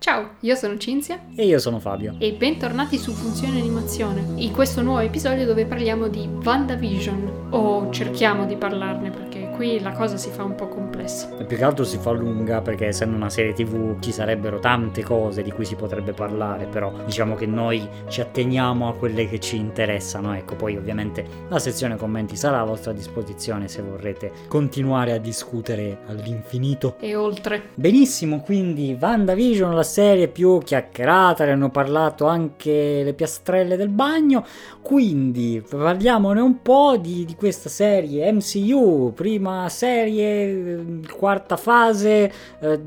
Ciao, io sono Cinzia E io sono Fabio. e bentornati su Funzione Animazione, in questo nuovo episodio dove parliamo di WandaVision, o cerchiamo di parlarne perché qui la cosa si fa un po' complessa. E più che altro si fa lunga perché essendo una serie tv ci sarebbero tante cose di cui si potrebbe parlare, però diciamo che noi ci atteniamo a quelle che ci interessano. Ecco, poi ovviamente la sezione commenti sarà a vostra disposizione se vorrete continuare a discutere all'infinito. E oltre. Benissimo, quindi WandaVision, la serie più chiacchierata, ne hanno parlato anche le piastrelle del bagno, quindi parliamone un po' di, di questa serie MCU, prima serie, quarta fase, eh,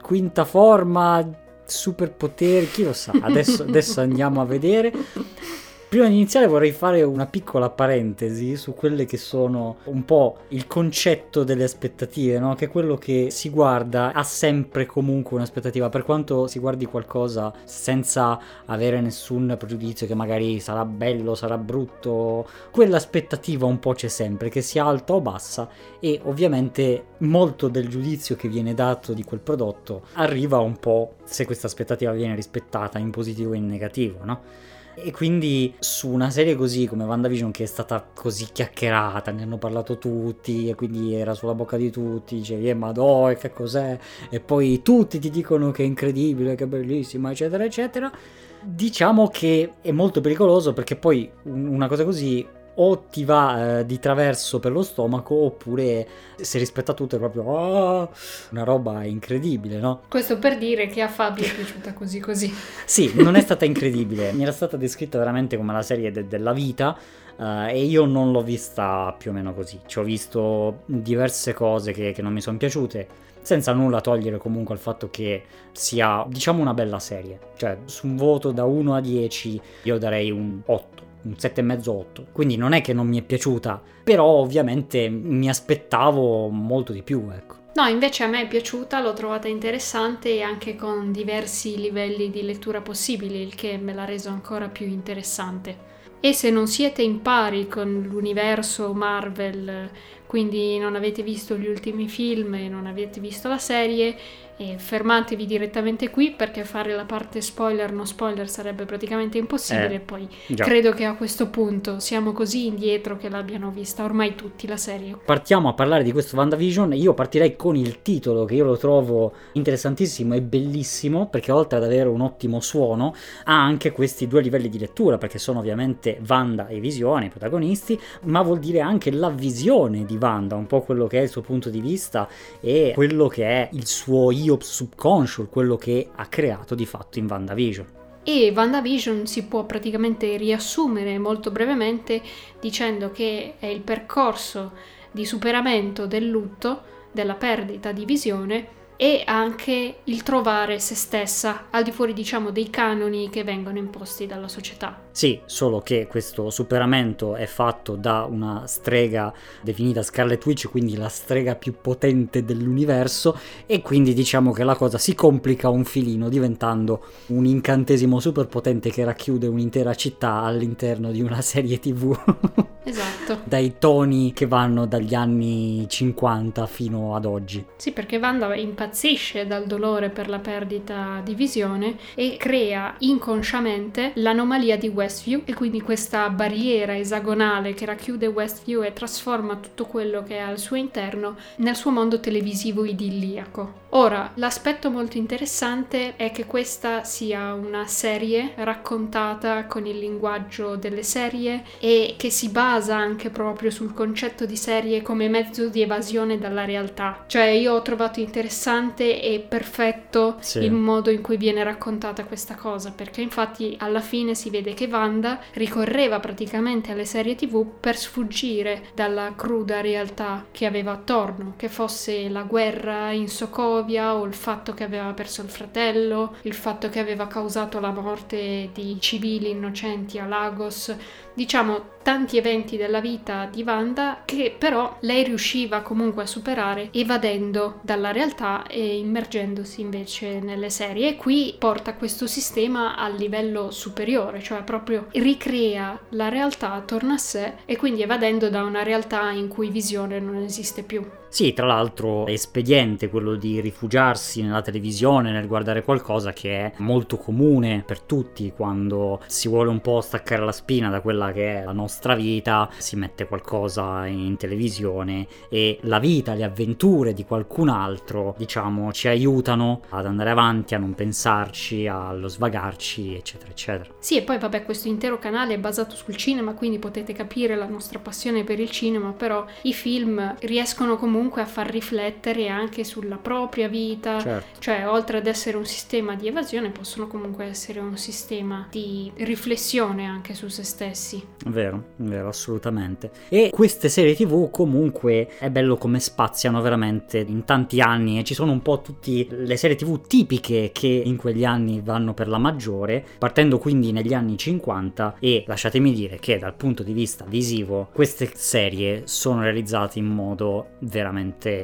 quinta forma, superpoteri, chi lo sa, adesso, adesso andiamo a vedere. Prima di iniziare vorrei fare una piccola parentesi su quelle che sono un po' il concetto delle aspettative, no? che quello che si guarda ha sempre comunque un'aspettativa, per quanto si guardi qualcosa senza avere nessun pregiudizio che magari sarà bello, sarà brutto, quell'aspettativa un po' c'è sempre, che sia alta o bassa e ovviamente molto del giudizio che viene dato di quel prodotto arriva un po' se questa aspettativa viene rispettata in positivo o in negativo, no? E quindi su una serie così come WandaVision che è stata così chiacchierata, ne hanno parlato tutti e quindi era sulla bocca di tutti, dicevi eh madò e che cos'è? E poi tutti ti dicono che è incredibile, che è bellissima, eccetera, eccetera. Diciamo che è molto pericoloso perché poi una cosa così o ti va eh, di traverso per lo stomaco oppure se rispetta tutto è proprio ah, una roba incredibile, no? Questo per dire che a Fabio è piaciuta così così. Sì, non è stata incredibile, mi era stata descritta veramente come la serie de- della vita uh, e io non l'ho vista più o meno così. Ci ho visto diverse cose che, che non mi sono piaciute, senza nulla togliere comunque al fatto che sia, diciamo, una bella serie. Cioè, su un voto da 1 a 10 io darei un 8 un 7,5-8. Quindi non è che non mi è piaciuta, però ovviamente mi aspettavo molto di più, ecco. No, invece a me è piaciuta, l'ho trovata interessante e anche con diversi livelli di lettura possibili, il che me l'ha reso ancora più interessante. E se non siete in pari con l'universo Marvel, quindi non avete visto gli ultimi film e non avete visto la serie, e fermatevi direttamente qui perché fare la parte spoiler no spoiler sarebbe praticamente impossibile. Eh, Poi già. credo che a questo punto siamo così indietro che l'abbiano vista ormai tutti la serie. Partiamo a parlare di questo WandaVision. Io partirei con il titolo che io lo trovo interessantissimo e bellissimo perché oltre ad avere un ottimo suono ha anche questi due livelli di lettura perché sono ovviamente Wanda e Visione i protagonisti, ma vuol dire anche la visione di Wanda, un po' quello che è il suo punto di vista e quello che è il suo io subconscio, quello che ha creato di fatto in WandaVision. E WandaVision si può praticamente riassumere molto brevemente dicendo che è il percorso di superamento del lutto, della perdita di visione e anche il trovare se stessa al di fuori diciamo dei canoni che vengono imposti dalla società. Sì, solo che questo superamento è fatto da una strega definita Scarlet Witch, quindi la strega più potente dell'universo e quindi diciamo che la cosa si complica un filino diventando un incantesimo super potente che racchiude un'intera città all'interno di una serie tv. Esatto. Dai toni che vanno dagli anni 50 fino ad oggi. Sì, perché Wanda impazzisce dal dolore per la perdita di visione e crea inconsciamente l'anomalia di Westview e quindi questa barriera esagonale che racchiude Westview e trasforma tutto quello che è al suo interno nel suo mondo televisivo idilliaco. Ora, l'aspetto molto interessante è che questa sia una serie raccontata con il linguaggio delle serie e che si basa anche proprio sul concetto di serie come mezzo di evasione dalla realtà. Cioè io ho trovato interessante e perfetto Sì. il modo in cui viene raccontata questa cosa, perché infatti alla fine si vede che Wanda ricorreva praticamente alle serie TV per sfuggire dalla cruda realtà che aveva attorno, che fosse la guerra in Sokovia o il fatto che aveva perso il fratello, il fatto che aveva causato la morte di civili innocenti a Lagos, diciamo tanti eventi della vita di Wanda che però lei riusciva comunque a superare evadendo dalla realtà e immergendosi invece nelle serie e qui porta questo sistema al livello superiore, cioè proprio ricrea la realtà attorno a sé e quindi evadendo da una realtà in cui visione non esiste più. Sì, tra l'altro è espediente quello di rifugiarsi nella televisione, nel guardare qualcosa che è molto comune per tutti quando si vuole un po' staccare la spina da quella che è la nostra vita, si mette qualcosa in televisione e la vita, le avventure di qualcun altro, diciamo, ci aiutano ad andare avanti, a non pensarci, allo svagarci, eccetera, eccetera. Sì, e poi vabbè, questo intero canale è basato sul cinema, quindi potete capire la nostra passione per il cinema, però i film riescono comunque comunque a far riflettere anche sulla propria vita, Certo. cioè oltre ad essere un sistema di evasione possono comunque essere un sistema di riflessione anche su se stessi. Vero, vero, assolutamente. E queste serie TV comunque è bello come spaziano veramente in tanti anni e ci sono un po' tutte le serie TV tipiche che in quegli anni vanno per la maggiore, partendo quindi negli anni 50 e lasciatemi dire che dal punto di vista visivo queste serie sono realizzate in modo veramente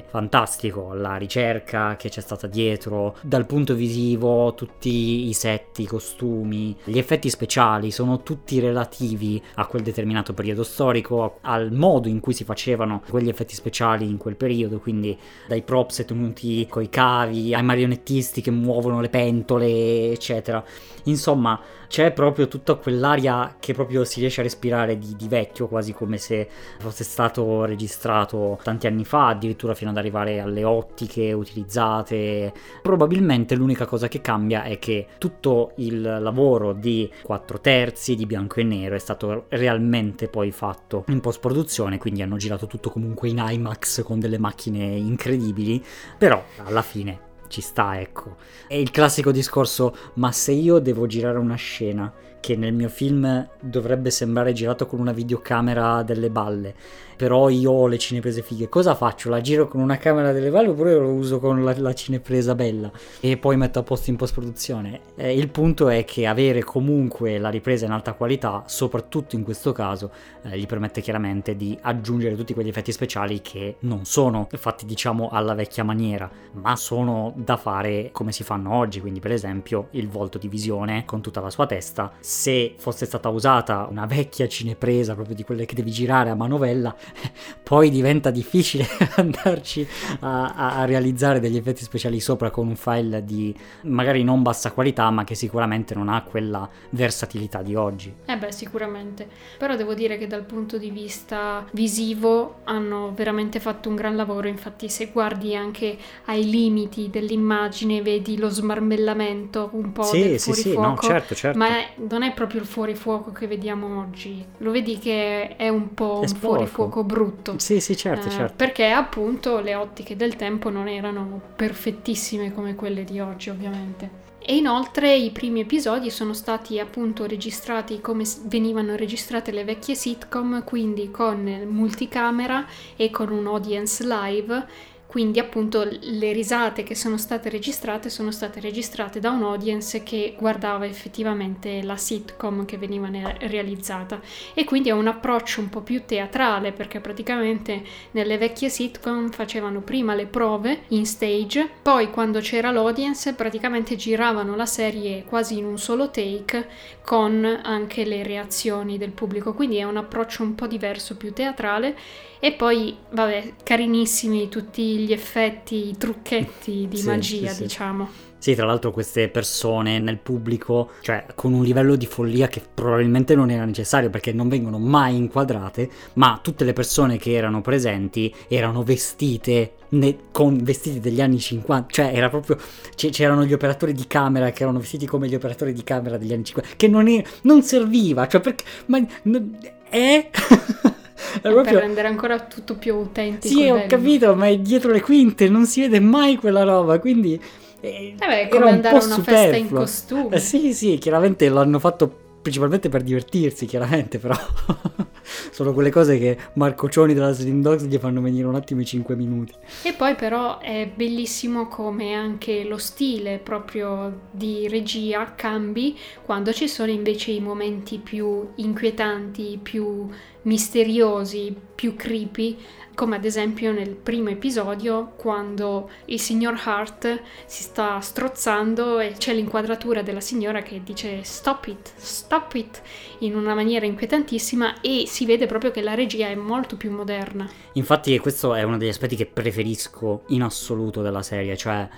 fantastico, la ricerca che c'è stata dietro, dal punto visivo tutti i set, i costumi, gli effetti speciali sono tutti relativi a quel determinato periodo storico, al modo in cui si facevano quegli effetti speciali in quel periodo, quindi dai props tenuti coi cavi, ai marionettisti che muovono le pentole, eccetera. Insomma, c'è proprio tutta quell'aria che proprio si riesce a respirare di, di vecchio, quasi come se fosse stato registrato tanti anni fa, addirittura fino ad arrivare alle ottiche utilizzate. Probabilmente l'unica cosa che cambia è che tutto il lavoro di 4 terzi di bianco e nero è stato realmente poi fatto in post produzione, quindi hanno girato tutto comunque in IMAX con delle macchine incredibili, però alla fine ci sta, ecco. È il classico discorso, ma se io devo girare una scena che nel mio film dovrebbe sembrare girato con una videocamera delle balle, però io ho le cineprese fighe, cosa faccio? La giro con una camera delle balle oppure lo uso con la, la cinepresa bella e poi metto a posto in post produzione? Eh, il punto è che avere comunque la ripresa in alta qualità, soprattutto in questo caso, eh, gli permette chiaramente di aggiungere tutti quegli effetti speciali che non sono fatti diciamo alla vecchia maniera, ma sono da fare come si fanno oggi, quindi per esempio il volto di visione con tutta la sua testa, se fosse stata usata una vecchia cinepresa proprio di quelle che devi girare a manovella, poi diventa difficile andarci a, a- a realizzare degli effetti speciali sopra con un file di magari non bassa qualità, ma che sicuramente non ha quella versatilità di oggi. Eh beh, sicuramente. Però devo dire che dal punto di vista visivo hanno veramente fatto un gran lavoro. Infatti, se guardi anche ai limiti dell'immagine, vedi lo smarmellamento un po' sì, del sì, sì, fuorifuoco. no, certo, certo. Ma non è proprio il fuorifuoco che vediamo oggi. Lo vedi che è un po' È un sporco. Fuorifuoco brutto. Sì, sì, certo, Eh, certo. Perché appunto le ottiche del tempo non erano perfettissime come quelle di oggi, ovviamente. E inoltre i primi episodi sono stati appunto registrati come venivano registrate le vecchie sitcom, quindi con multicamera e con un audience live. Quindi appunto le risate che sono state registrate sono state registrate da un audience che guardava effettivamente la sitcom che veniva realizzata. E quindi è un approccio un po' più teatrale perché praticamente nelle vecchie sitcom facevano prima le prove in stage, poi quando c'era l'audience praticamente giravano la serie quasi in un solo take con anche le reazioni del pubblico, quindi è un approccio un po' diverso, più teatrale. E poi vabbè, carinissimi tutti gli effetti, i trucchetti di Sì, magia, sì, diciamo. Sì, tra l'altro queste persone nel pubblico, cioè con un livello di follia che probabilmente non era necessario perché non vengono mai inquadrate, ma tutte le persone che erano presenti erano vestite ne- con vestiti degli anni 50, cioè era proprio c- c'erano gli operatori di camera che erano vestiti come gli operatori di camera degli anni 50, che non, è- non serviva, cioè perché ma n- è È Per proprio rendere ancora tutto più autentico. sì, ho bello. capito, ma è dietro le quinte, non si vede mai quella roba, quindi... Eh, Eh beh, è come andare a una festa in superfluo. costume. Eh, sì, sì, chiaramente l'hanno fatto principalmente per divertirsi, chiaramente, però sono quelle cose che Marco Cioni della Slim Dogs gli fanno venire un attimo i 5 minuti. E poi però è bellissimo come anche lo stile proprio di regia cambi quando ci sono invece i momenti più inquietanti, più misteriosi, più creepy, come ad esempio nel primo episodio quando il signor Hart si sta strozzando e c'è l'inquadratura della signora che dice stop it, stop it in una maniera inquietantissima e si vede proprio che la regia è molto più moderna. Infatti questo è uno degli aspetti che preferisco in assoluto della serie, cioè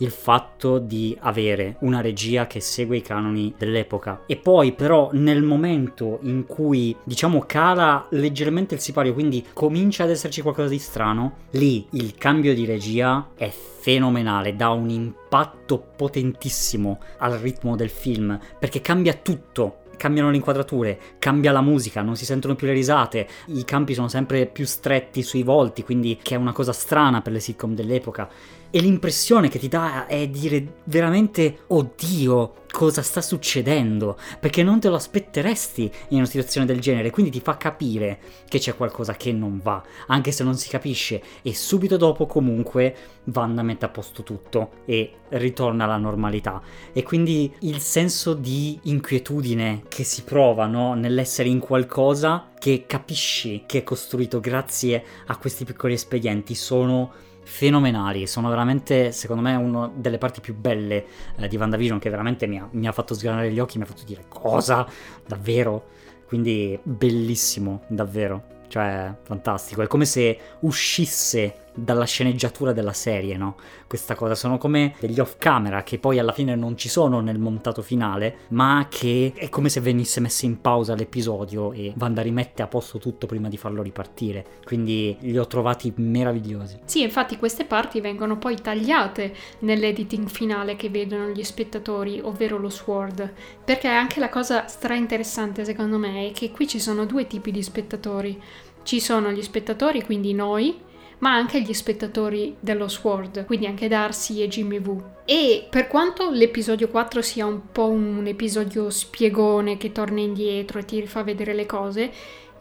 il fatto di avere una regia che segue i canoni dell'epoca. E poi però nel momento in cui diciamo cala leggermente il sipario quindi comincia ad esserci qualcosa di strano lì il cambio di regia è fenomenale dà un impatto potentissimo al ritmo del film perché cambia tutto. Cambiano le inquadrature, cambia la musica, non si sentono più le risate, i campi sono sempre più stretti sui volti, quindi che è una cosa strana per le sitcom dell'epoca e l'impressione che ti dà è dire veramente oddio cosa sta succedendo? Perché non te lo aspetteresti in una situazione del genere. Quindi ti fa capire che c'è qualcosa che non va anche se non si capisce. E subito dopo comunque Wanda mette a posto tutto e ritorna alla normalità. E quindi il senso di inquietudine che si prova no? nell'essere in qualcosa che capisci che è costruito grazie a questi piccoli espedienti sono fenomenali, sono veramente secondo me una delle parti più belle eh, di WandaVision che veramente mi ha, mi ha fatto sgranare gli occhi, mi ha fatto dire cosa? Davvero? Quindi bellissimo, davvero cioè fantastico, è come se uscisse dalla sceneggiatura della serie, no? Questa cosa sono come degli off camera che poi alla fine non ci sono nel montato finale, ma che è come se venisse messo in pausa l'episodio e Wanda rimette a posto tutto prima di farlo ripartire. Quindi li ho trovati meravigliosi. Sì, infatti queste parti vengono poi tagliate nell'editing finale che vedono gli spettatori, ovvero lo Sword, perché anche la cosa stra interessante secondo me è che qui ci sono due tipi di spettatori. Ci sono gli spettatori, quindi noi, ma anche gli spettatori dello Sword, quindi anche Darcy e Jimmy Woo. E per quanto l'episodio 4 sia un po' un episodio spiegone che torna indietro e ti rifà vedere le cose,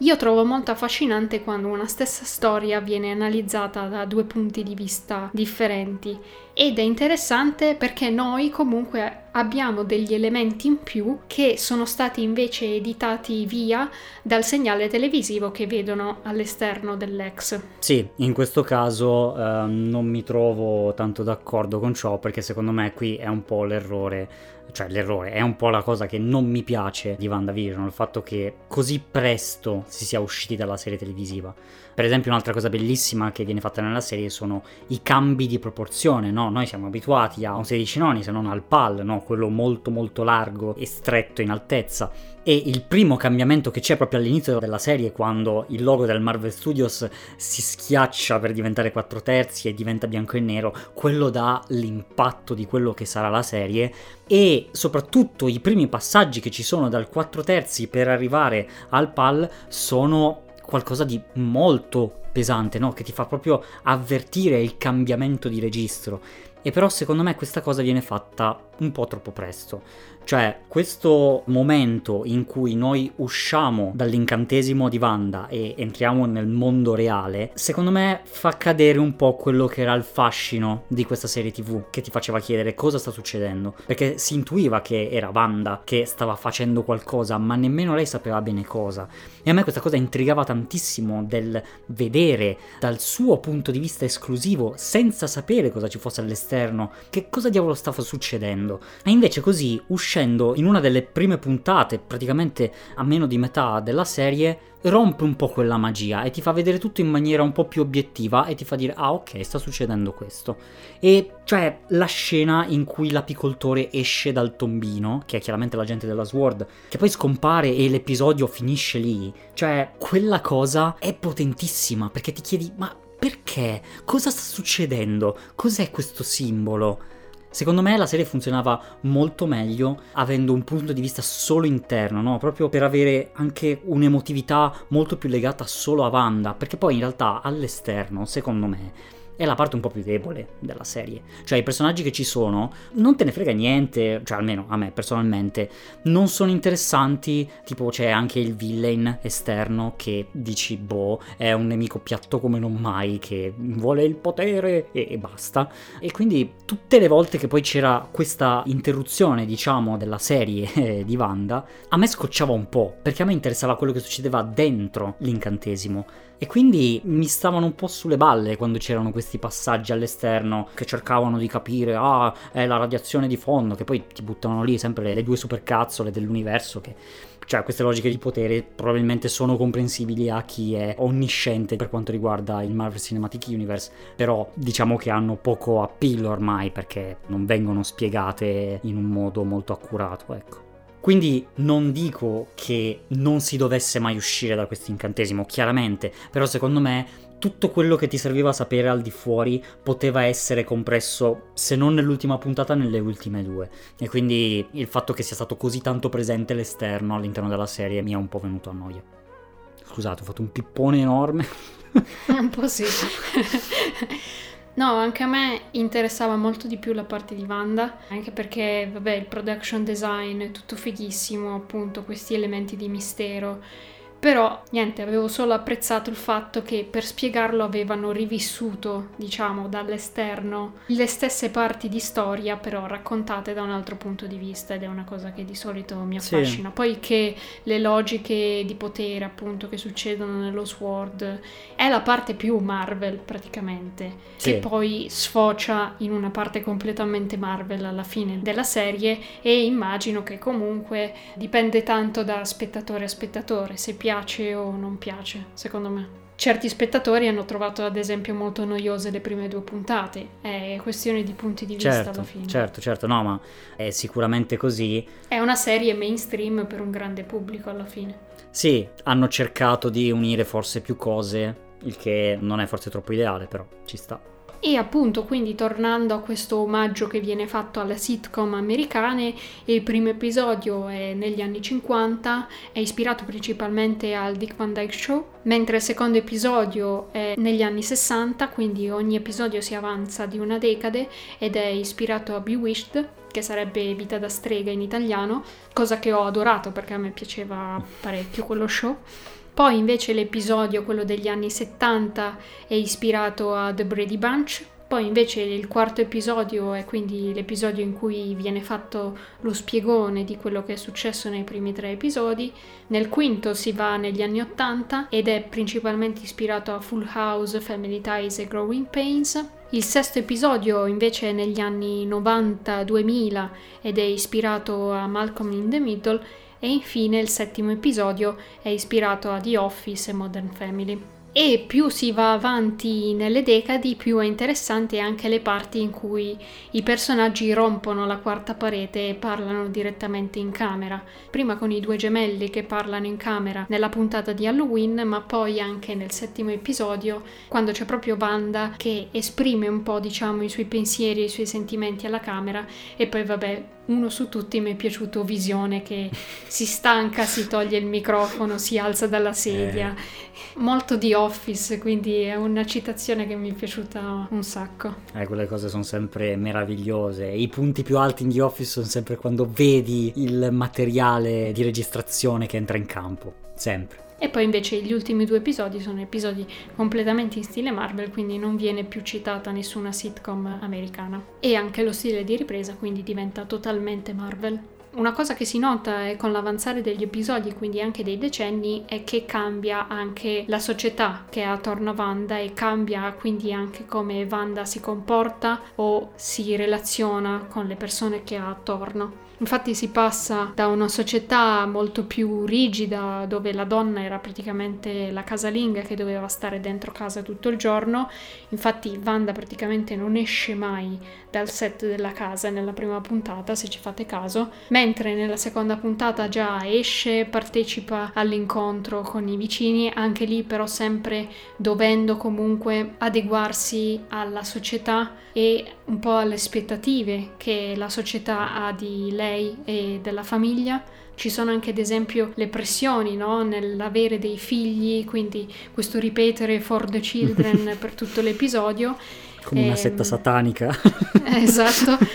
io trovo molto affascinante quando una stessa storia viene analizzata da due punti di vista differenti ed è interessante perché noi comunque abbiamo degli elementi in più che sono stati invece editati via dal segnale televisivo che vedono all'esterno dell'ex. Sì, in questo caso eh, non mi trovo tanto d'accordo con ciò perché secondo me qui è un po' l'errore cioè l'errore, è un po' la cosa che non mi piace di WandaVision, il fatto che così presto si sia usciti dalla serie televisiva. Per esempio un'altra cosa bellissima che viene fatta nella serie sono i cambi di proporzione, no? Noi siamo abituati a un 16 noni se non al PAL, no? Quello molto molto largo e stretto in altezza. E il primo cambiamento che c'è proprio all'inizio della serie, quando il logo del Marvel Studios si schiaccia per diventare 4 terzi e diventa bianco e nero, quello dà l'impatto di quello che sarà la serie e soprattutto i primi passaggi che ci sono dal 4 terzi per arrivare al PAL sono qualcosa di molto pesante, no? Che ti fa proprio avvertire il cambiamento di registro. E però secondo me questa cosa viene fatta un po' troppo presto. Cioè, questo momento in cui noi usciamo dall'incantesimo di Wanda e entriamo nel mondo reale, secondo me fa cadere un po' quello che era il fascino di questa serie TV, che ti faceva chiedere cosa sta succedendo. Perché si intuiva che era Wanda che stava facendo qualcosa, ma nemmeno lei sapeva bene cosa. E a me questa cosa intrigava tantissimo del vedere dal suo punto di vista esclusivo, senza sapere cosa ci fosse all'esterno, che cosa diavolo stava succedendo. E invece così, uscendo uscendo in una delle prime puntate, praticamente a meno di metà della serie, rompe un po' quella magia e ti fa vedere tutto in maniera un po' più obiettiva e ti fa dire ah ok sta succedendo questo e cioè la scena in cui l'apicoltore esce dal tombino che è chiaramente l'agente della Sword che poi scompare e l'episodio finisce lì cioè quella cosa è potentissima perché ti chiedi ma perché? Cosa sta succedendo? Cos'è questo simbolo? Secondo me la serie funzionava molto meglio avendo un punto di vista solo interno, no? Proprio per avere anche un'emotività molto più legata solo a Wanda, perché poi in realtà all'esterno, secondo me, è la parte un po' più debole della serie. Cioè i personaggi che ci sono non te ne frega niente, cioè almeno a me personalmente, non sono interessanti, tipo c'è anche il villain esterno che dici boh, è un nemico piatto come non mai, che vuole il potere e, e basta. E quindi tutte le volte che poi c'era questa interruzione, diciamo, della serie eh, di Wanda, a me scocciava un po', perché a me interessava quello che succedeva dentro l'incantesimo. E quindi mi stavano un po' sulle balle quando c'erano questi passaggi all'esterno che cercavano di capire, ah, è la radiazione di fondo, che poi ti buttavano lì sempre le, le due supercazzole dell'universo che cioè queste logiche di potere probabilmente sono comprensibili a chi è onnisciente per quanto riguarda il Marvel Cinematic Universe, però diciamo che hanno poco appeal ormai perché non vengono spiegate in un modo molto accurato, ecco. Quindi non dico che non si dovesse mai uscire da questo incantesimo, chiaramente, però secondo me tutto quello che ti serviva a sapere al di fuori poteva essere compresso, se non nell'ultima puntata, nelle ultime due. E quindi il fatto che sia stato così tanto presente l'esterno all'interno della serie mi è un po' venuto a noia. Scusate, ho fatto un pippone enorme. un po' sì. No, anche a me interessava molto di più la parte di Wanda, anche perché, vabbè, il production design è tutto fighissimo, appunto, questi elementi di mistero però niente, avevo solo apprezzato il fatto che per spiegarlo avevano rivissuto, diciamo, dall'esterno le stesse parti di storia, però raccontate da un altro punto di vista ed è una cosa che di solito mi affascina. Sì. Poi che le logiche di potere, appunto, che succedono nello Sword è la parte più Marvel praticamente, sì. che poi sfocia in una parte completamente Marvel alla fine della serie e immagino che comunque dipende tanto da spettatore a spettatore, se piace piace o non piace, secondo me. Certi spettatori hanno trovato ad esempio molto noiose le prime due puntate, è questione di punti di vista certo, alla fine. Certo, certo, no, ma è sicuramente così. È una serie mainstream per un grande pubblico alla fine. Sì, hanno cercato di unire forse più cose, il che non è forse troppo ideale, però ci sta. E appunto, quindi tornando a questo omaggio che viene fatto alle sitcom americane, il primo episodio è negli anni 50, è ispirato principalmente al Dick Van Dyke Show, mentre il secondo episodio è negli anni 60, quindi ogni episodio si avanza di una decade ed è ispirato a Bewitched, che sarebbe Vita da strega in italiano, cosa che ho adorato perché a me piaceva parecchio quello show. Poi invece l'episodio, quello degli anni 70, è ispirato a The Brady Bunch. Poi invece il quarto episodio è quindi l'episodio in cui viene fatto lo spiegone di quello che è successo nei primi tre episodi. Nel quinto si va negli anni 80 ed è principalmente ispirato a Full House, Family Ties e Growing Pains. Il sesto episodio invece è negli anni 90-2000 ed è ispirato a Malcolm in the Middle e infine il settimo episodio è ispirato a The Office e Modern Family. E più si va avanti nelle decadi, più è interessante anche le parti in cui i personaggi rompono la quarta parete e parlano direttamente in camera. Prima con i due gemelli che parlano in camera nella puntata di Halloween, ma poi anche nel settimo episodio, quando c'è proprio Wanda che esprime un po', diciamo, i suoi pensieri e i suoi sentimenti alla camera e poi vabbè uno su tutti mi è piaciuto Visione che si stanca, si toglie il microfono, si alza dalla sedia. Eh. Molto di Office, quindi è una citazione che mi è piaciuta un sacco. Eh, quelle cose sono sempre meravigliose. I punti più alti in The Office sono sempre quando vedi il materiale di registrazione che entra in campo. Sempre. E poi invece gli ultimi due episodi sono episodi completamente in stile Marvel, quindi non viene più citata nessuna sitcom americana. E anche lo stile di ripresa quindi diventa totalmente Marvel. Una cosa che si nota è con l'avanzare degli episodi, quindi anche dei decenni, è che cambia anche la società che è attorno a Wanda e cambia quindi anche come Wanda si comporta o si relaziona con le persone che ha attorno. Infatti si passa da una società molto più rigida dove la donna era praticamente la casalinga che doveva stare dentro casa tutto il giorno. Infatti Wanda praticamente non esce mai dal set della casa nella prima puntata, se ci fate caso, mentre nella seconda puntata già esce, partecipa all'incontro con i vicini, anche lì però sempre dovendo comunque adeguarsi alla società e un po' alle aspettative che la società ha di lei e della famiglia. Ci sono anche ad esempio le pressioni no? nell'avere dei figli, quindi questo ripetere for the children per tutto l'episodio Come una setta satanica. esatto.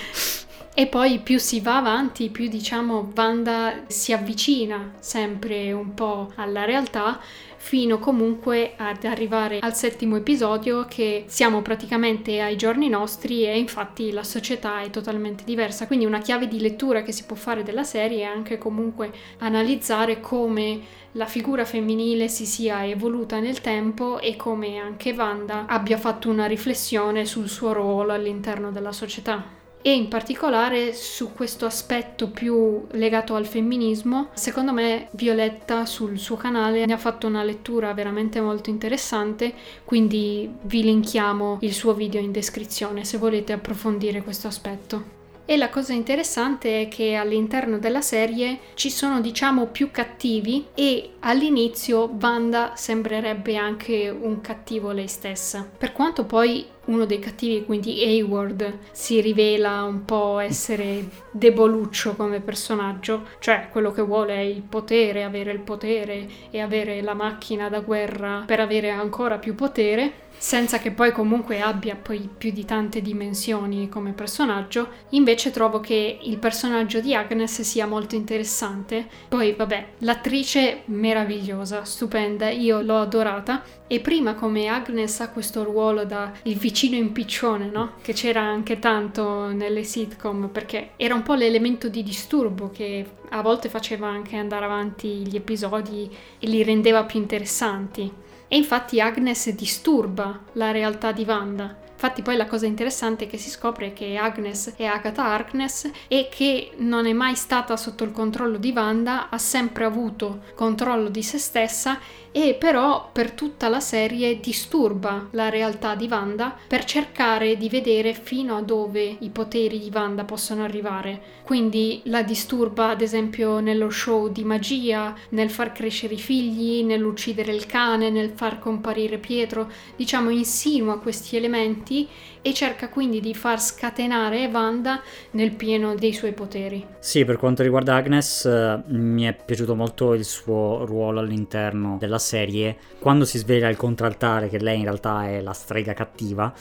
E poi più si va avanti, più diciamo Wanda si avvicina sempre un po' alla realtà fino comunque ad arrivare al settimo episodio che siamo praticamente ai giorni nostri e infatti la società è totalmente diversa. Quindi una chiave di lettura che si può fare della serie è anche comunque analizzare come la figura femminile si sia evoluta nel tempo e come anche Wanda abbia fatto una riflessione sul suo ruolo all'interno della società e in particolare su questo aspetto più legato al femminismo, secondo me Violetta sul suo canale ne ha fatto una lettura veramente molto interessante, quindi vi linkiamo il suo video in descrizione se volete approfondire questo aspetto. E la cosa interessante è che all'interno della serie ci sono diciamo più cattivi e all'inizio Wanda sembrerebbe anche un cattivo lei stessa. Per quanto poi uno dei cattivi, quindi Hayward, si rivela un po' essere deboluccio come personaggio, cioè quello che vuole è il potere, avere il potere e avere la macchina da guerra per avere ancora più potere senza che poi comunque abbia poi più di tante dimensioni come personaggio. Invece trovo che il personaggio di Agnes sia molto interessante. Poi vabbè, l'attrice meravigliosa, stupenda, io l'ho adorata e prima come Agnes ha questo ruolo da il vicino impiccione, no? Che c'era anche tanto nelle sitcom perché era un po' l'elemento di disturbo che a volte faceva anche andare avanti gli episodi e li rendeva più interessanti. E infatti Agnes disturba la realtà di Wanda. Infatti poi la cosa interessante è che si scopre che Agnes è Agatha Harkness e che non è mai stata sotto il controllo di Wanda, ha sempre avuto controllo di se stessa e però per tutta la serie disturba la realtà di Wanda per cercare di vedere fino a dove i poteri di Wanda possono arrivare. Quindi la disturba ad esempio nello show di magia, nel far crescere i figli, nell'uccidere il cane, nel far comparire Pietro, diciamo insinua questi elementi e cerca quindi di far scatenare Wanda nel pieno dei suoi poteri. Sì, per quanto riguarda Agnes, eh, mi è piaciuto molto il suo ruolo all'interno della serie. Quando si sveglia il contraltare che lei in realtà è la strega cattiva,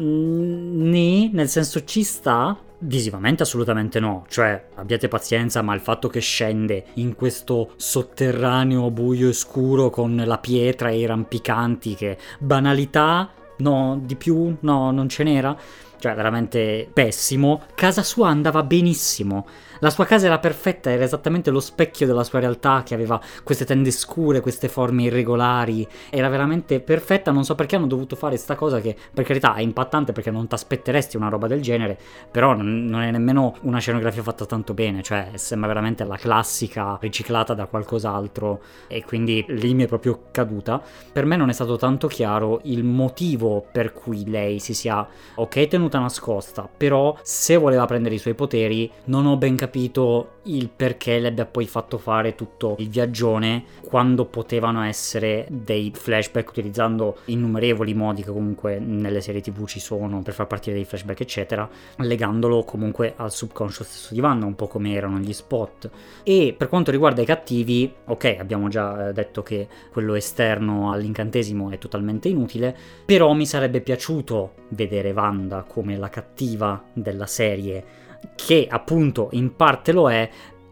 mm, Né, nel senso ci sta, Visivamente assolutamente no, cioè abbiate pazienza, ma il fatto che scende in questo sotterraneo buio e scuro con la pietra e i rampicanti, che banalità no, di più, no, non ce n'era. Cioè, veramente pessimo. Casa sua andava benissimo. La sua casa era perfetta, era esattamente lo specchio della sua realtà, che aveva queste tende scure, queste forme irregolari. Era veramente perfetta. Non so perché hanno dovuto fare questa cosa che, per carità, è impattante perché non ti aspetteresti una roba del genere. Però non è nemmeno una scenografia fatta tanto bene. Cioè, sembra veramente la classica riciclata da qualcos'altro. E quindi lì mi è proprio caduta. Per me non è stato tanto chiaro il motivo per cui lei si sia, ok, tenuta nascosta. Però se voleva prendere i suoi poteri, non ho ben capito capito il perché le abbia poi fatto fare tutto il viaggione quando potevano essere dei flashback utilizzando innumerevoli modi che comunque nelle serie tv ci sono per far partire dei flashback eccetera legandolo comunque al subconscio stesso di Vanna un po' come erano gli spot. E per quanto riguarda i cattivi ok abbiamo già eh, detto che quello esterno all'incantesimo è totalmente inutile però mi sarebbe piaciuto vedere Wanda come la cattiva della serie che appunto in parte lo è,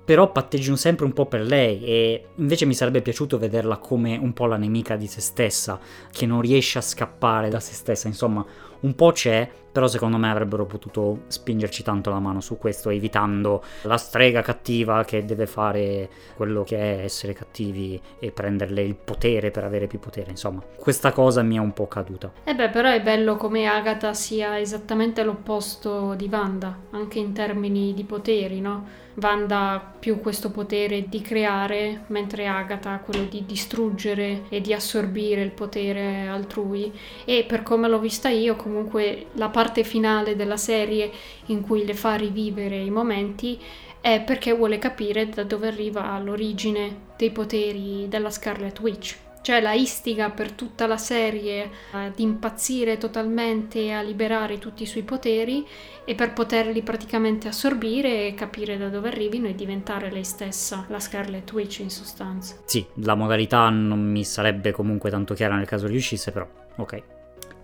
però patteggiano sempre un po' per lei e invece mi sarebbe piaciuto vederla come un po' la nemica di se stessa, che non riesce a scappare da se stessa, insomma, un po' c'è, però secondo me avrebbero potuto spingerci tanto la mano su questo, evitando la strega cattiva che deve fare quello che è essere cattivi e prenderle il potere per avere più potere, insomma. Questa cosa mi è un po' caduta. E eh beh, però è bello come Agatha sia esattamente l'opposto di Wanda, anche in termini di poteri, no? Wanda ha più questo potere di creare, mentre Agatha ha quello di distruggere e di assorbire il potere altrui. E per come l'ho vista io, comunque la parte finale della serie in cui le fa rivivere i momenti è perché vuole capire da dove arriva l'origine dei poteri della Scarlet Witch cioè la istiga per tutta la serie ad impazzire totalmente e a liberare tutti i suoi poteri e per poterli praticamente assorbire e capire da dove arrivino e diventare lei stessa la Scarlet Witch in sostanza. Sì, la modalità non mi sarebbe comunque tanto chiara nel caso riuscisse, però ok.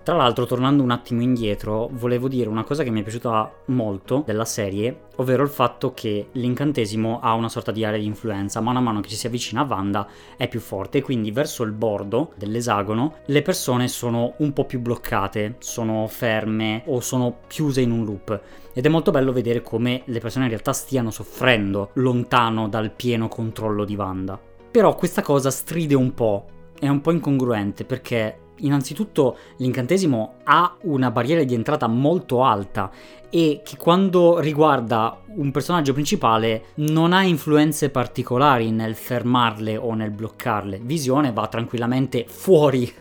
Tra l'altro, tornando un attimo indietro, volevo dire una cosa che mi è piaciuta molto della serie, ovvero il fatto che l'incantesimo ha una sorta di area di influenza, mano a mano che ci si avvicina a Wanda è più forte, quindi verso il bordo dell'esagono le persone sono un po' più bloccate, sono ferme o sono chiuse in un loop. Ed è molto bello vedere come le persone in realtà stiano soffrendo lontano dal pieno controllo di Wanda. Però questa cosa stride un po', è un po' incongruente perché Innanzitutto l'incantesimo ha una barriera di entrata molto alta e che quando riguarda un personaggio principale non ha influenze particolari nel fermarle o nel bloccarle. Visione va tranquillamente fuori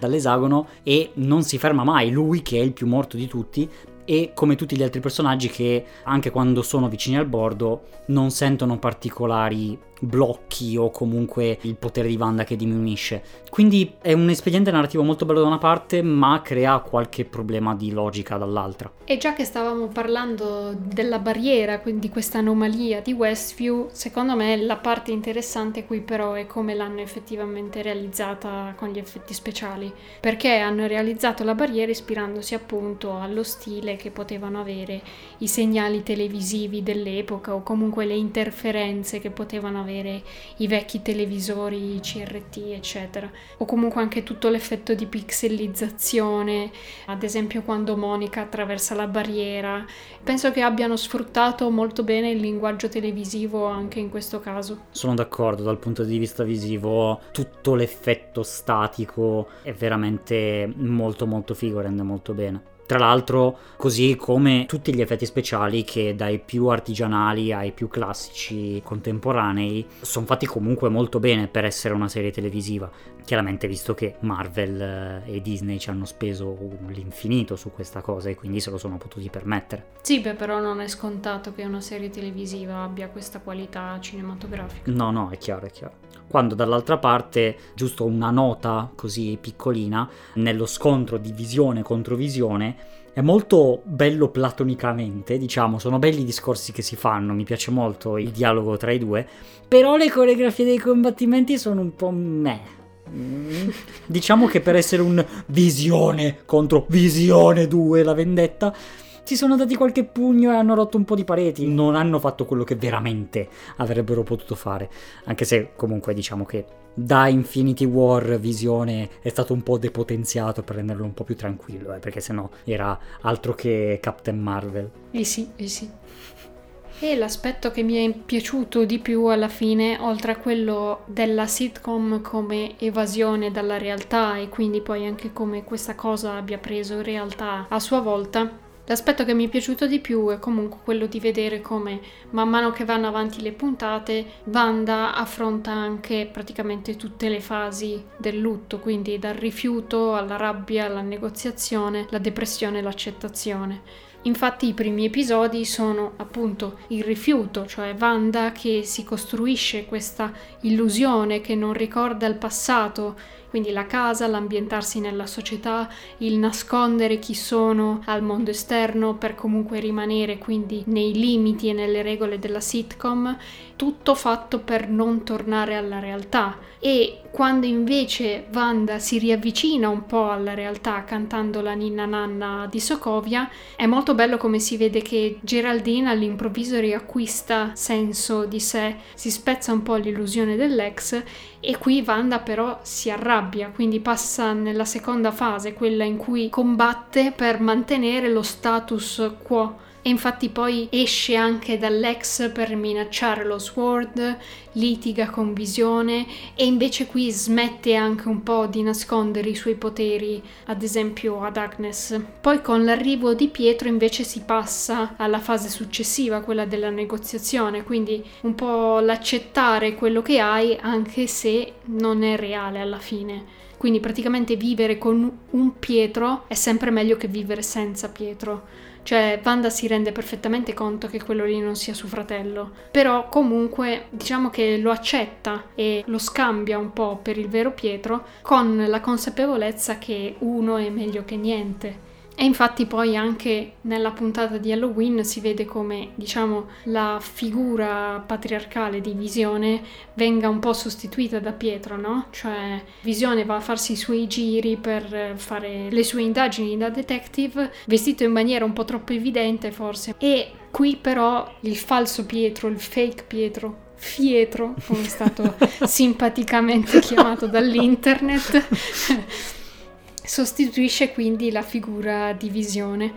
dall'esagono e non si ferma mai, lui che è il più morto di tutti e come tutti gli altri personaggi che anche quando sono vicini al bordo non sentono particolari blocchi o comunque il potere di Wanda che diminuisce. Quindi è un espediente narrativo molto bello da una parte, ma crea qualche problema di logica dall'altra. E già che stavamo parlando della barriera, quindi questa anomalia di Westview, secondo me la parte interessante qui però è come l'hanno effettivamente realizzata con gli effetti speciali, perché hanno realizzato la barriera ispirandosi appunto allo stile che potevano avere i segnali televisivi dell'epoca o comunque le interferenze che potevano avere avere i vecchi televisori CRT, eccetera. O comunque anche tutto l'effetto di pixelizzazione, ad esempio quando Monica attraversa la barriera. Penso che abbiano sfruttato molto bene il linguaggio televisivo anche in questo caso. Sono d'accordo, dal punto di vista visivo tutto l'effetto statico è veramente molto molto figo, rende molto bene. Tra l'altro, così come tutti gli effetti speciali che dai più artigianali ai più classici contemporanei sono fatti comunque molto bene per essere una serie televisiva. Chiaramente visto che Marvel eh, e Disney ci hanno speso l'infinito su questa cosa e quindi se lo sono potuti permettere. Sì, beh, però non è scontato che una serie televisiva abbia questa qualità cinematografica. No, no, è chiaro, è chiaro quando dall'altra parte, giusto una nota così piccolina, nello scontro di visione contro visione, è molto bello platonicamente, diciamo, sono belli i discorsi che si fanno, mi piace molto il dialogo tra i due, però le coreografie dei combattimenti sono un po' meh. Mm. Diciamo che per essere un visione contro visione 2, la vendetta, si sono dati qualche pugno e hanno rotto un po' di pareti. Non hanno fatto quello che veramente avrebbero potuto fare. Anche se comunque diciamo che da Infinity War Visione è stato un po' depotenziato per renderlo un po' più tranquillo, eh, perché sennò era altro che Captain Marvel. Eh sì, eh sì. E l'aspetto che mi è piaciuto di più alla fine, oltre a quello della sitcom come evasione dalla realtà e quindi poi anche come questa cosa abbia preso realtà a sua volta, L'aspetto che mi è piaciuto di più è comunque quello di vedere come man mano che vanno avanti le puntate, Wanda affronta anche praticamente tutte le fasi del lutto, quindi dal rifiuto alla rabbia, alla negoziazione, la depressione l'accettazione. Infatti i primi episodi sono appunto il rifiuto, cioè Wanda che si costruisce questa illusione che non ricorda il passato quindi la casa, l'ambientarsi nella società, il nascondere chi sono al mondo esterno per comunque rimanere quindi nei limiti e nelle regole della sitcom, tutto fatto per non tornare alla realtà. E quando invece Wanda si riavvicina un po' alla realtà cantando la ninna nanna di Sokovia, è molto bello come si vede che Geraldine all'improvviso riacquista senso di sé, si spezza un po' l'illusione dell'ex e qui Wanda però si arrabbia, quindi passa nella seconda fase, quella in cui combatte per mantenere lo status quo e infatti poi esce anche dall'ex per minacciare lo Sword, litiga con Visione e invece qui smette anche un po' di nascondere i suoi poteri, ad esempio ad Agnes. Poi con l'arrivo di Pietro invece si passa alla fase successiva, quella della negoziazione, quindi un po' l'accettare quello che hai anche se non è reale alla fine. Quindi praticamente vivere con un Pietro è sempre meglio che vivere senza Pietro cioè, Wanda si rende perfettamente conto che quello lì non sia suo fratello, però comunque diciamo che lo accetta e lo scambia un po' per il vero Pietro con la consapevolezza che uno è meglio che niente. E infatti poi anche nella puntata di Halloween si vede come, diciamo, la figura patriarcale di Visione venga un po' sostituita da Pietro, no? Cioè Visione va a farsi i suoi giri per fare le sue indagini da detective, vestito in maniera un po' troppo evidente forse. E qui però il falso Pietro, il fake Pietro, Fietro, come è stato simpaticamente chiamato dall'internet, sostituisce quindi la figura di visione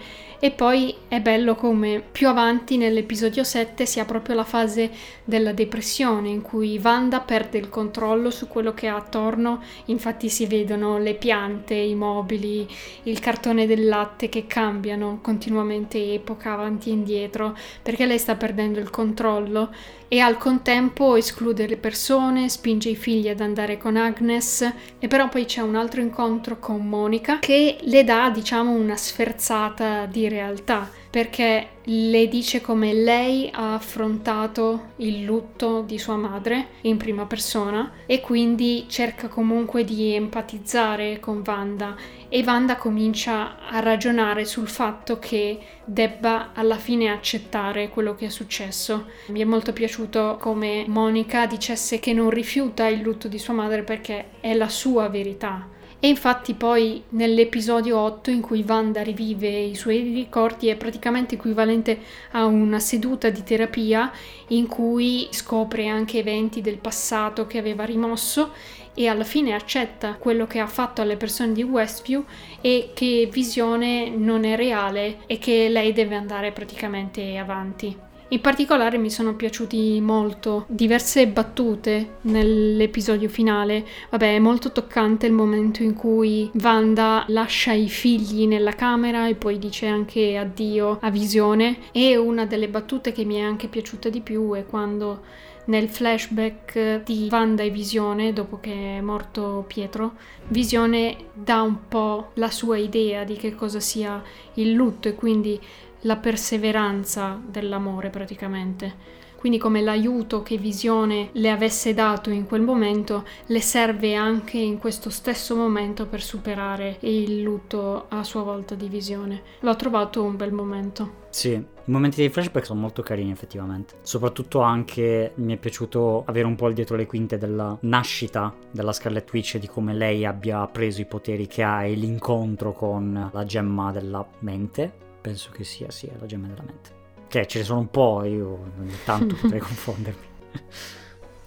e poi è bello come più avanti nell'episodio 7 sia proprio la fase della depressione in cui Wanda perde il controllo su quello che ha attorno, infatti si vedono le piante, i mobili, il cartone del latte che cambiano continuamente epoca avanti e indietro perché lei sta perdendo il controllo. E al contempo esclude le persone, spinge i figli ad andare con Agnes. E però poi c'è un altro incontro con Monica che le dà diciamo una sferzata di realtà perché le dice come lei ha affrontato il lutto di sua madre in prima persona e quindi cerca comunque di empatizzare con Wanda e Wanda comincia a ragionare sul fatto che debba alla fine accettare quello che è successo. Mi è molto piaciuto come Monica dicesse che non rifiuta il lutto di sua madre perché è la sua verità e infatti poi nell'episodio 8 in cui Wanda rivive i suoi ricordi è praticamente equivalente a una seduta di terapia in cui scopre anche eventi del passato che aveva rimosso e alla fine accetta quello che ha fatto alle persone di Westview e che visione non è reale e che lei deve andare praticamente avanti. In particolare mi sono piaciuti molto diverse battute nell'episodio finale. Vabbè, è molto toccante il momento in cui Wanda lascia i figli nella camera e poi dice anche addio a Visione. E una delle battute che mi è anche piaciuta di più è quando nel flashback di Wanda e Visione, dopo che è morto Pietro, Visione dà un po' la sua idea di che cosa sia il lutto e quindi la perseveranza dell'amore praticamente. Quindi come l'aiuto che Visione le avesse dato in quel momento le serve anche in questo stesso momento per superare il lutto a sua volta di Visione. L'ho trovato un bel momento. Sì, i momenti dei flashback sono molto carini effettivamente. Soprattutto anche mi è piaciuto avere un po' il dietro le quinte della nascita della Scarlet Witch e di come lei abbia preso i poteri che ha e l'incontro con la gemma della mente penso che sia, sia la gemma della mente. Che ce ne sono un po', io ogni tanto potrei confondermi.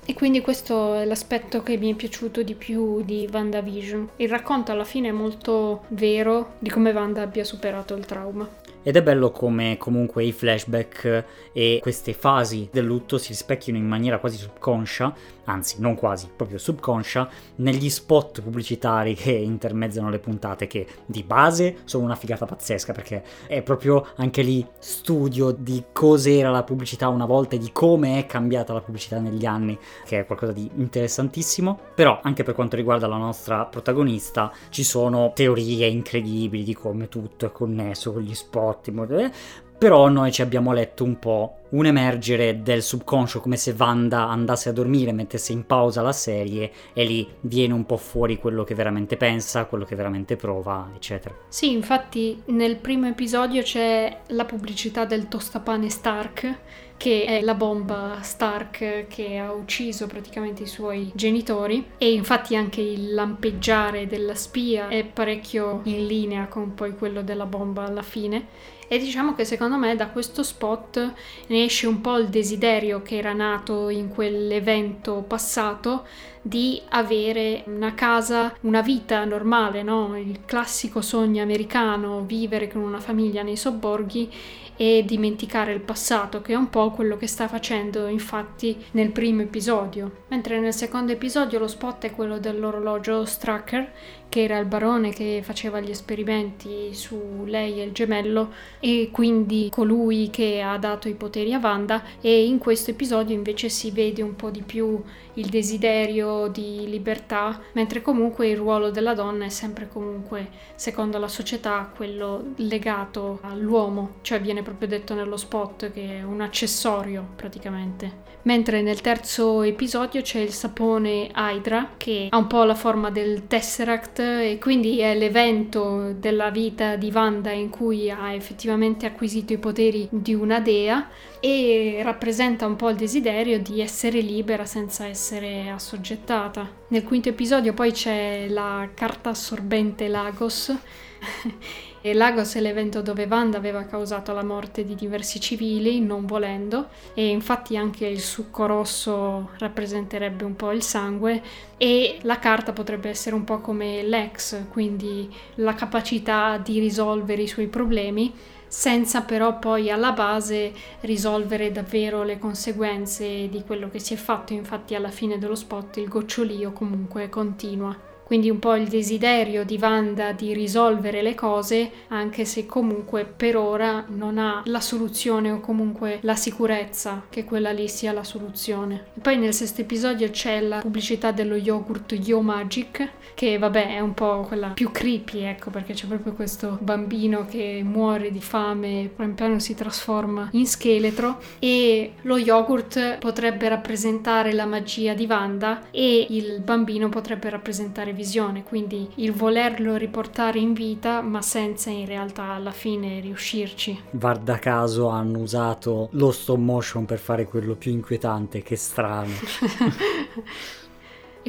E quindi questo è l'aspetto che mi è piaciuto di più di WandaVision. Il racconto alla fine è molto vero di come Wanda abbia superato il trauma. Ed è bello come comunque i flashback e queste fasi del lutto si rispecchiano in maniera quasi subconscia, anzi non quasi, proprio subconscia, negli spot pubblicitari che intermezzano le puntate, che di base sono una figata pazzesca perché è proprio anche lì studio di cos'era la pubblicità una volta e di come è cambiata la pubblicità negli anni, che è qualcosa di interessantissimo. Però anche per quanto riguarda la nostra protagonista ci sono teorie incredibili di come tutto è connesso con gli spot ottimo. Eh? Però noi ci abbiamo letto un po' un emergere del subconscio come se Wanda andasse a dormire, mettesse in pausa la serie e lì viene un po' fuori quello che veramente pensa, quello che veramente prova, eccetera. Sì, infatti nel primo episodio c'è la pubblicità del tostapane Stark che è la bomba Stark che ha ucciso praticamente i suoi genitori e infatti anche il lampeggiare della spia è parecchio in linea con poi quello della bomba alla fine e diciamo che secondo me da questo spot ne esce un po' il desiderio che era nato in quell'evento passato di avere una casa, una vita normale, no? il classico sogno americano, vivere con una famiglia nei sobborghi e dimenticare il passato, che è un po' quello che sta facendo infatti nel primo episodio. Mentre nel secondo episodio lo spot è quello dell'orologio Strucker, che era il barone che faceva gli esperimenti su lei e il gemello e quindi colui che ha dato i poteri a Wanda e in questo episodio invece si vede un po' di più il desiderio di libertà, mentre comunque il ruolo della donna è sempre comunque, secondo la società, quello legato all'uomo, cioè viene proprio detto nello spot che è un accessorio praticamente. Mentre nel terzo episodio c'è il sapone Hydra che ha un po' la forma del Tesseract e quindi è l'evento della vita di Wanda in cui ha effettivamente acquisito i poteri di una dea e rappresenta un po' il desiderio di essere libera senza essere assoggettata. Nel quinto episodio poi c'è la carta assorbente Lagos E Lagos è l'evento dove Wanda aveva causato la morte di diversi civili non volendo e infatti anche il succo rosso rappresenterebbe un po' il sangue e la carta potrebbe essere un po' come l'ex, quindi la capacità di risolvere i suoi problemi senza però poi alla base risolvere davvero le conseguenze di quello che si è fatto. Infatti alla fine dello spot il gocciolio comunque continua quindi un po' il desiderio di Wanda di risolvere le cose, anche se comunque per ora non ha la soluzione o comunque la sicurezza che quella lì sia la soluzione. E poi nel sesto episodio c'è la pubblicità dello yogurt Yo Magic, che vabbè è un po' quella più creepy, ecco, perché c'è proprio questo bambino che muore di fame e pian piano si trasforma in scheletro e lo yogurt potrebbe rappresentare la magia di Wanda e il bambino potrebbe rappresentare visione, quindi il volerlo riportare in vita ma senza in realtà alla fine riuscirci. Guarda caso hanno usato lo stop motion per fare quello più inquietante, che strano.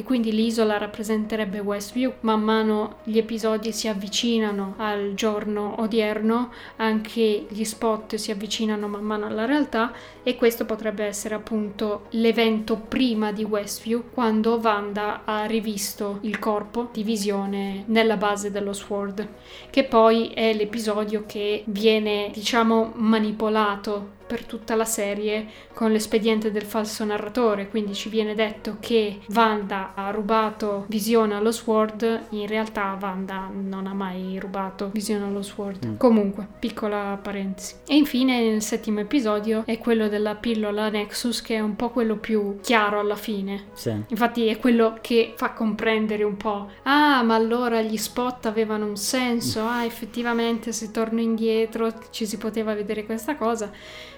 e quindi l'isola rappresenterebbe Westview. Man mano gli episodi si avvicinano al giorno odierno, anche gli spot si avvicinano man mano alla realtà e questo potrebbe essere appunto l'evento prima di Westview, quando Wanda ha rivisto il corpo di visione nella base dello Sword, che poi è l'episodio che viene diciamo manipolato per tutta la serie con l'espediente del falso narratore, quindi ci viene detto che Wanda ha rubato Visione allo Sword, in realtà Wanda non ha mai rubato Visione allo Sword. Mm. Comunque, piccola parentesi. E infine nel settimo episodio è quello della pillola Nexus che è un po' quello più chiaro alla fine. Sì. Infatti è quello che fa comprendere un po', ah ma allora gli spot avevano un senso, ah effettivamente se torno indietro ci si poteva vedere questa cosa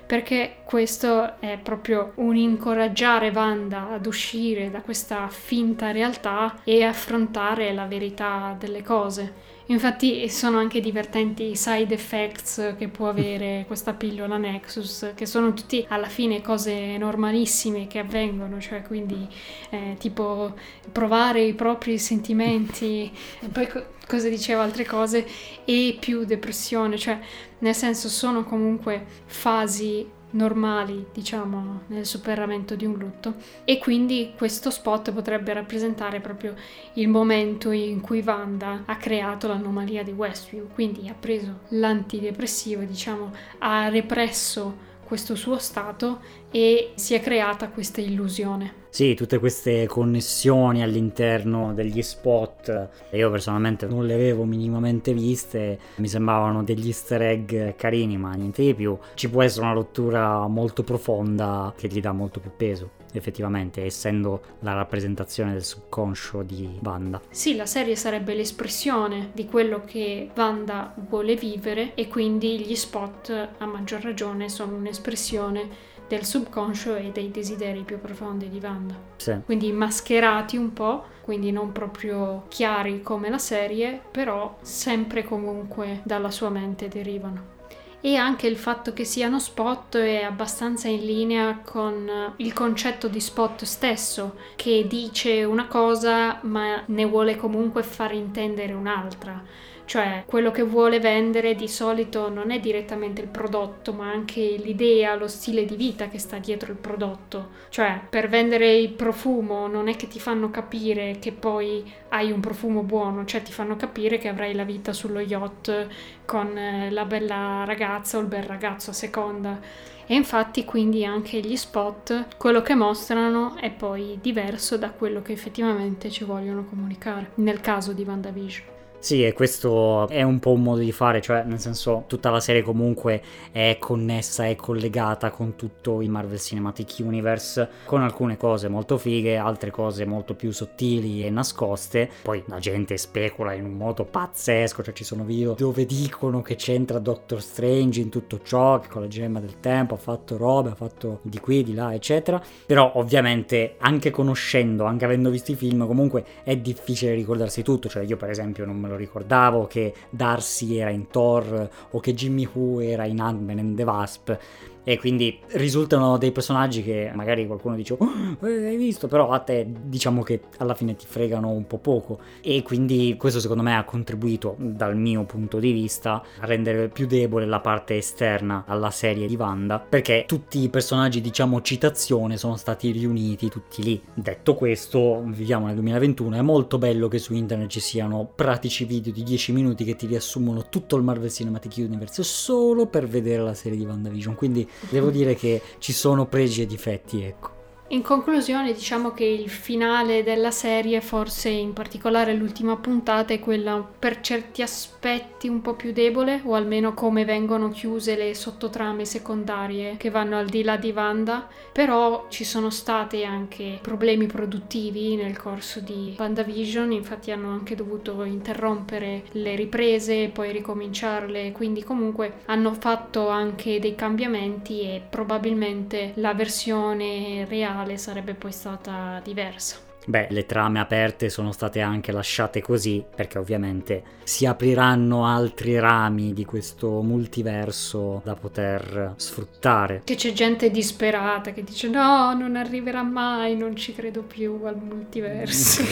perché questo è proprio un incoraggiare Wanda ad uscire da questa finta realtà e affrontare la verità delle cose. Infatti sono anche divertenti i side effects che può avere questa pillola Nexus, che sono tutti alla fine cose normalissime che avvengono, cioè quindi eh, tipo provare i propri sentimenti, e poi co- cosa diceva altre cose, e più depressione, cioè nel senso sono comunque fasi normali, diciamo, nel superamento di un lutto. E quindi questo spot potrebbe rappresentare proprio il momento in cui Wanda ha creato l'anomalia di Westview, quindi ha preso l'antidepressivo, diciamo, ha represso questo suo stato e si è creata questa illusione. Sì, tutte queste connessioni all'interno degli spot, io personalmente non le avevo minimamente viste, mi sembravano degli easter egg carini, ma niente di più. Ci può essere una rottura molto profonda che gli dà molto più peso effettivamente, essendo la rappresentazione del subconscio di Wanda. Sì, la serie sarebbe l'espressione di quello che Wanda vuole vivere e quindi gli spot a maggior ragione sono un'espressione del subconscio e dei desideri più profondi di Wanda. Sì. Quindi mascherati un po', quindi non proprio chiari come la serie, però sempre comunque dalla sua mente derivano e anche il fatto che siano spot è abbastanza in linea con il concetto di spot stesso, che dice una cosa ma ne vuole comunque far intendere un'altra. Cioè, quello che vuole vendere di solito non è direttamente il prodotto, ma anche l'idea, lo stile di vita che sta dietro il prodotto. Cioè, per vendere il profumo non è che ti fanno capire che poi hai un profumo buono, cioè ti fanno capire che avrai la vita sullo yacht con eh, la bella ragazza o il bel ragazzo a seconda. E infatti quindi anche gli spot, quello che mostrano è poi diverso da quello che effettivamente ci vogliono comunicare, nel caso di WandaVision. Sì, e questo è un po' un modo di fare, cioè nel senso tutta la serie comunque è connessa, è collegata con tutto il Marvel Cinematic Universe, con alcune cose molto fighe, altre cose molto più sottili e nascoste. Poi la gente specula in un modo pazzesco, cioè ci sono video dove dicono che c'entra Doctor Strange in tutto ciò, che con la gemma del tempo ha fatto robe, ha fatto di qui, di là, eccetera. Però ovviamente anche conoscendo, anche avendo visto i film, comunque è difficile ricordarsi tutto, cioè io per esempio non me lo lo ricordavo che Darcy era in Thor o che Jimmy Who era in Ant-Man and the Wasp e quindi risultano dei personaggi che magari qualcuno dice oh, hai visto? Però a te diciamo che alla fine ti fregano un po' poco. E quindi questo secondo me ha contribuito dal mio punto di vista a rendere più debole la parte esterna alla serie di Wanda perché tutti i personaggi diciamo citazione sono stati riuniti tutti lì. Detto questo viviamo nel 2021 è molto bello che su internet ci siano pratici video di 10 minuti che ti riassumono tutto il Marvel Cinematic Universe solo per vedere la serie di WandaVision. Quindi devo dire che ci sono pregi e difetti, ecco. In conclusione, diciamo che il finale della serie, forse in particolare l'ultima puntata, è quella per certi aspetti un po' più debole, o almeno come vengono chiuse le sottotrame secondarie che vanno al di là di Wanda. Però ci sono stati anche problemi produttivi nel corso di WandaVision, infatti hanno anche dovuto interrompere le riprese e poi ricominciarle, quindi comunque hanno fatto anche dei cambiamenti e probabilmente la versione reale finale sarebbe poi stata diversa. Beh, le trame aperte sono state anche lasciate così perché ovviamente si apriranno altri rami di questo multiverso da poter sfruttare. Che c'è gente disperata che dice no, non arriverà mai, non ci credo più al multiverso.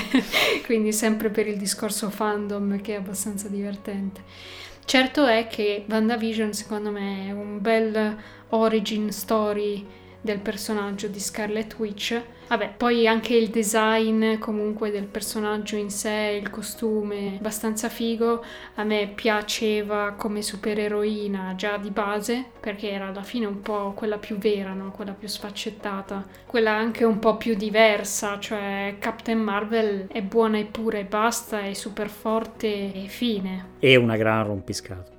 Quindi sempre per il discorso fandom che è abbastanza divertente. Certo è che WandaVision secondo me è un bel origin story del personaggio di Scarlet Witch. Vabbè, poi anche il design comunque del personaggio in sé, il costume, abbastanza figo. A me piaceva come supereroina già di base, perché era alla fine un po' quella più vera, no? quella più sfaccettata, quella anche un po' più diversa, cioè Captain Marvel è buona e pura e basta, è super forte e fine. E una gran rompiscato.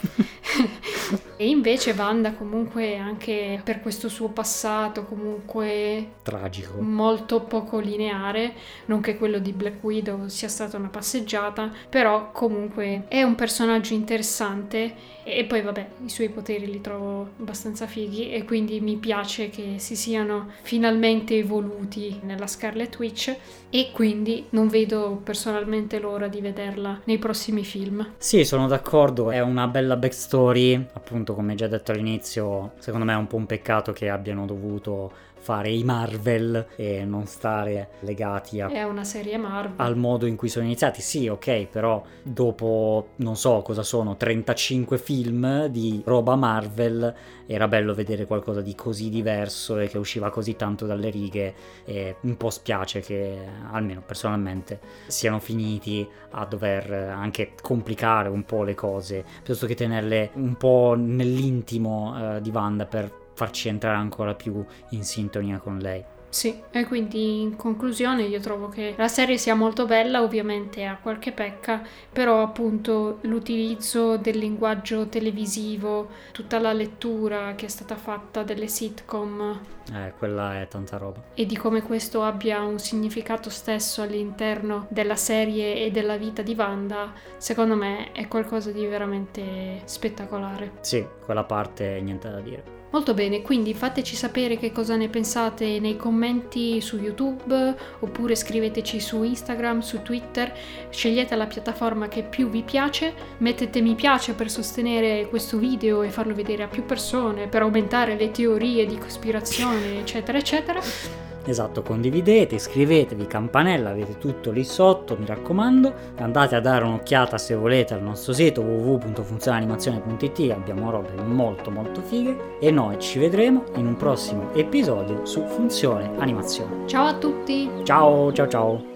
e invece Wanda comunque anche per questo suo passato comunque tragico, molto poco lineare, non che quello di Black Widow sia stata una passeggiata, però comunque è un personaggio interessante e poi vabbè i suoi poteri li trovo abbastanza fighi e quindi mi piace che si siano finalmente evoluti nella Scarlet Witch e quindi non vedo personalmente l'ora di vederla nei prossimi film. Sì, sono d'accordo, è una bella backstory, appunto come già detto all'inizio, secondo me è un po' un peccato che abbiano dovuto fare i Marvel e non stare legati a, è una serie Marvel. al modo in cui sono iniziati. Sì, ok, però dopo non so cosa sono 35 film di roba Marvel era bello vedere qualcosa di così diverso e che usciva così tanto dalle righe e un po' spiace che almeno personalmente siano finiti a dover anche complicare un po' le cose piuttosto che tenerle un po' nell'intimo eh, di Wanda per farci entrare ancora più in sintonia con lei. Sì, e quindi in conclusione io trovo che la serie sia molto bella, ovviamente ha qualche pecca, però appunto l'utilizzo del linguaggio televisivo, tutta la lettura che è stata fatta delle sitcom. Eh, quella è tanta roba. E di come questo abbia un significato stesso all'interno della serie e della vita di Wanda, secondo me è qualcosa di veramente spettacolare. Sì, quella parte niente da dire. Molto bene, quindi fateci sapere che cosa ne pensate nei commenti su YouTube oppure scriveteci su Instagram, su Twitter, scegliete la piattaforma che più vi piace, mettete mi piace per sostenere questo video e farlo vedere a più persone, per aumentare le teorie di cospirazione, eccetera, eccetera. Esatto, condividete, iscrivetevi, campanella, avete tutto lì sotto, mi raccomando. Andate a dare un'occhiata se volete al nostro sito www.funzionanimazione.it, abbiamo robe molto molto fighe e noi ci vedremo in un prossimo episodio su Funzione Animazione. Ciao a tutti! Ciao ciao ciao!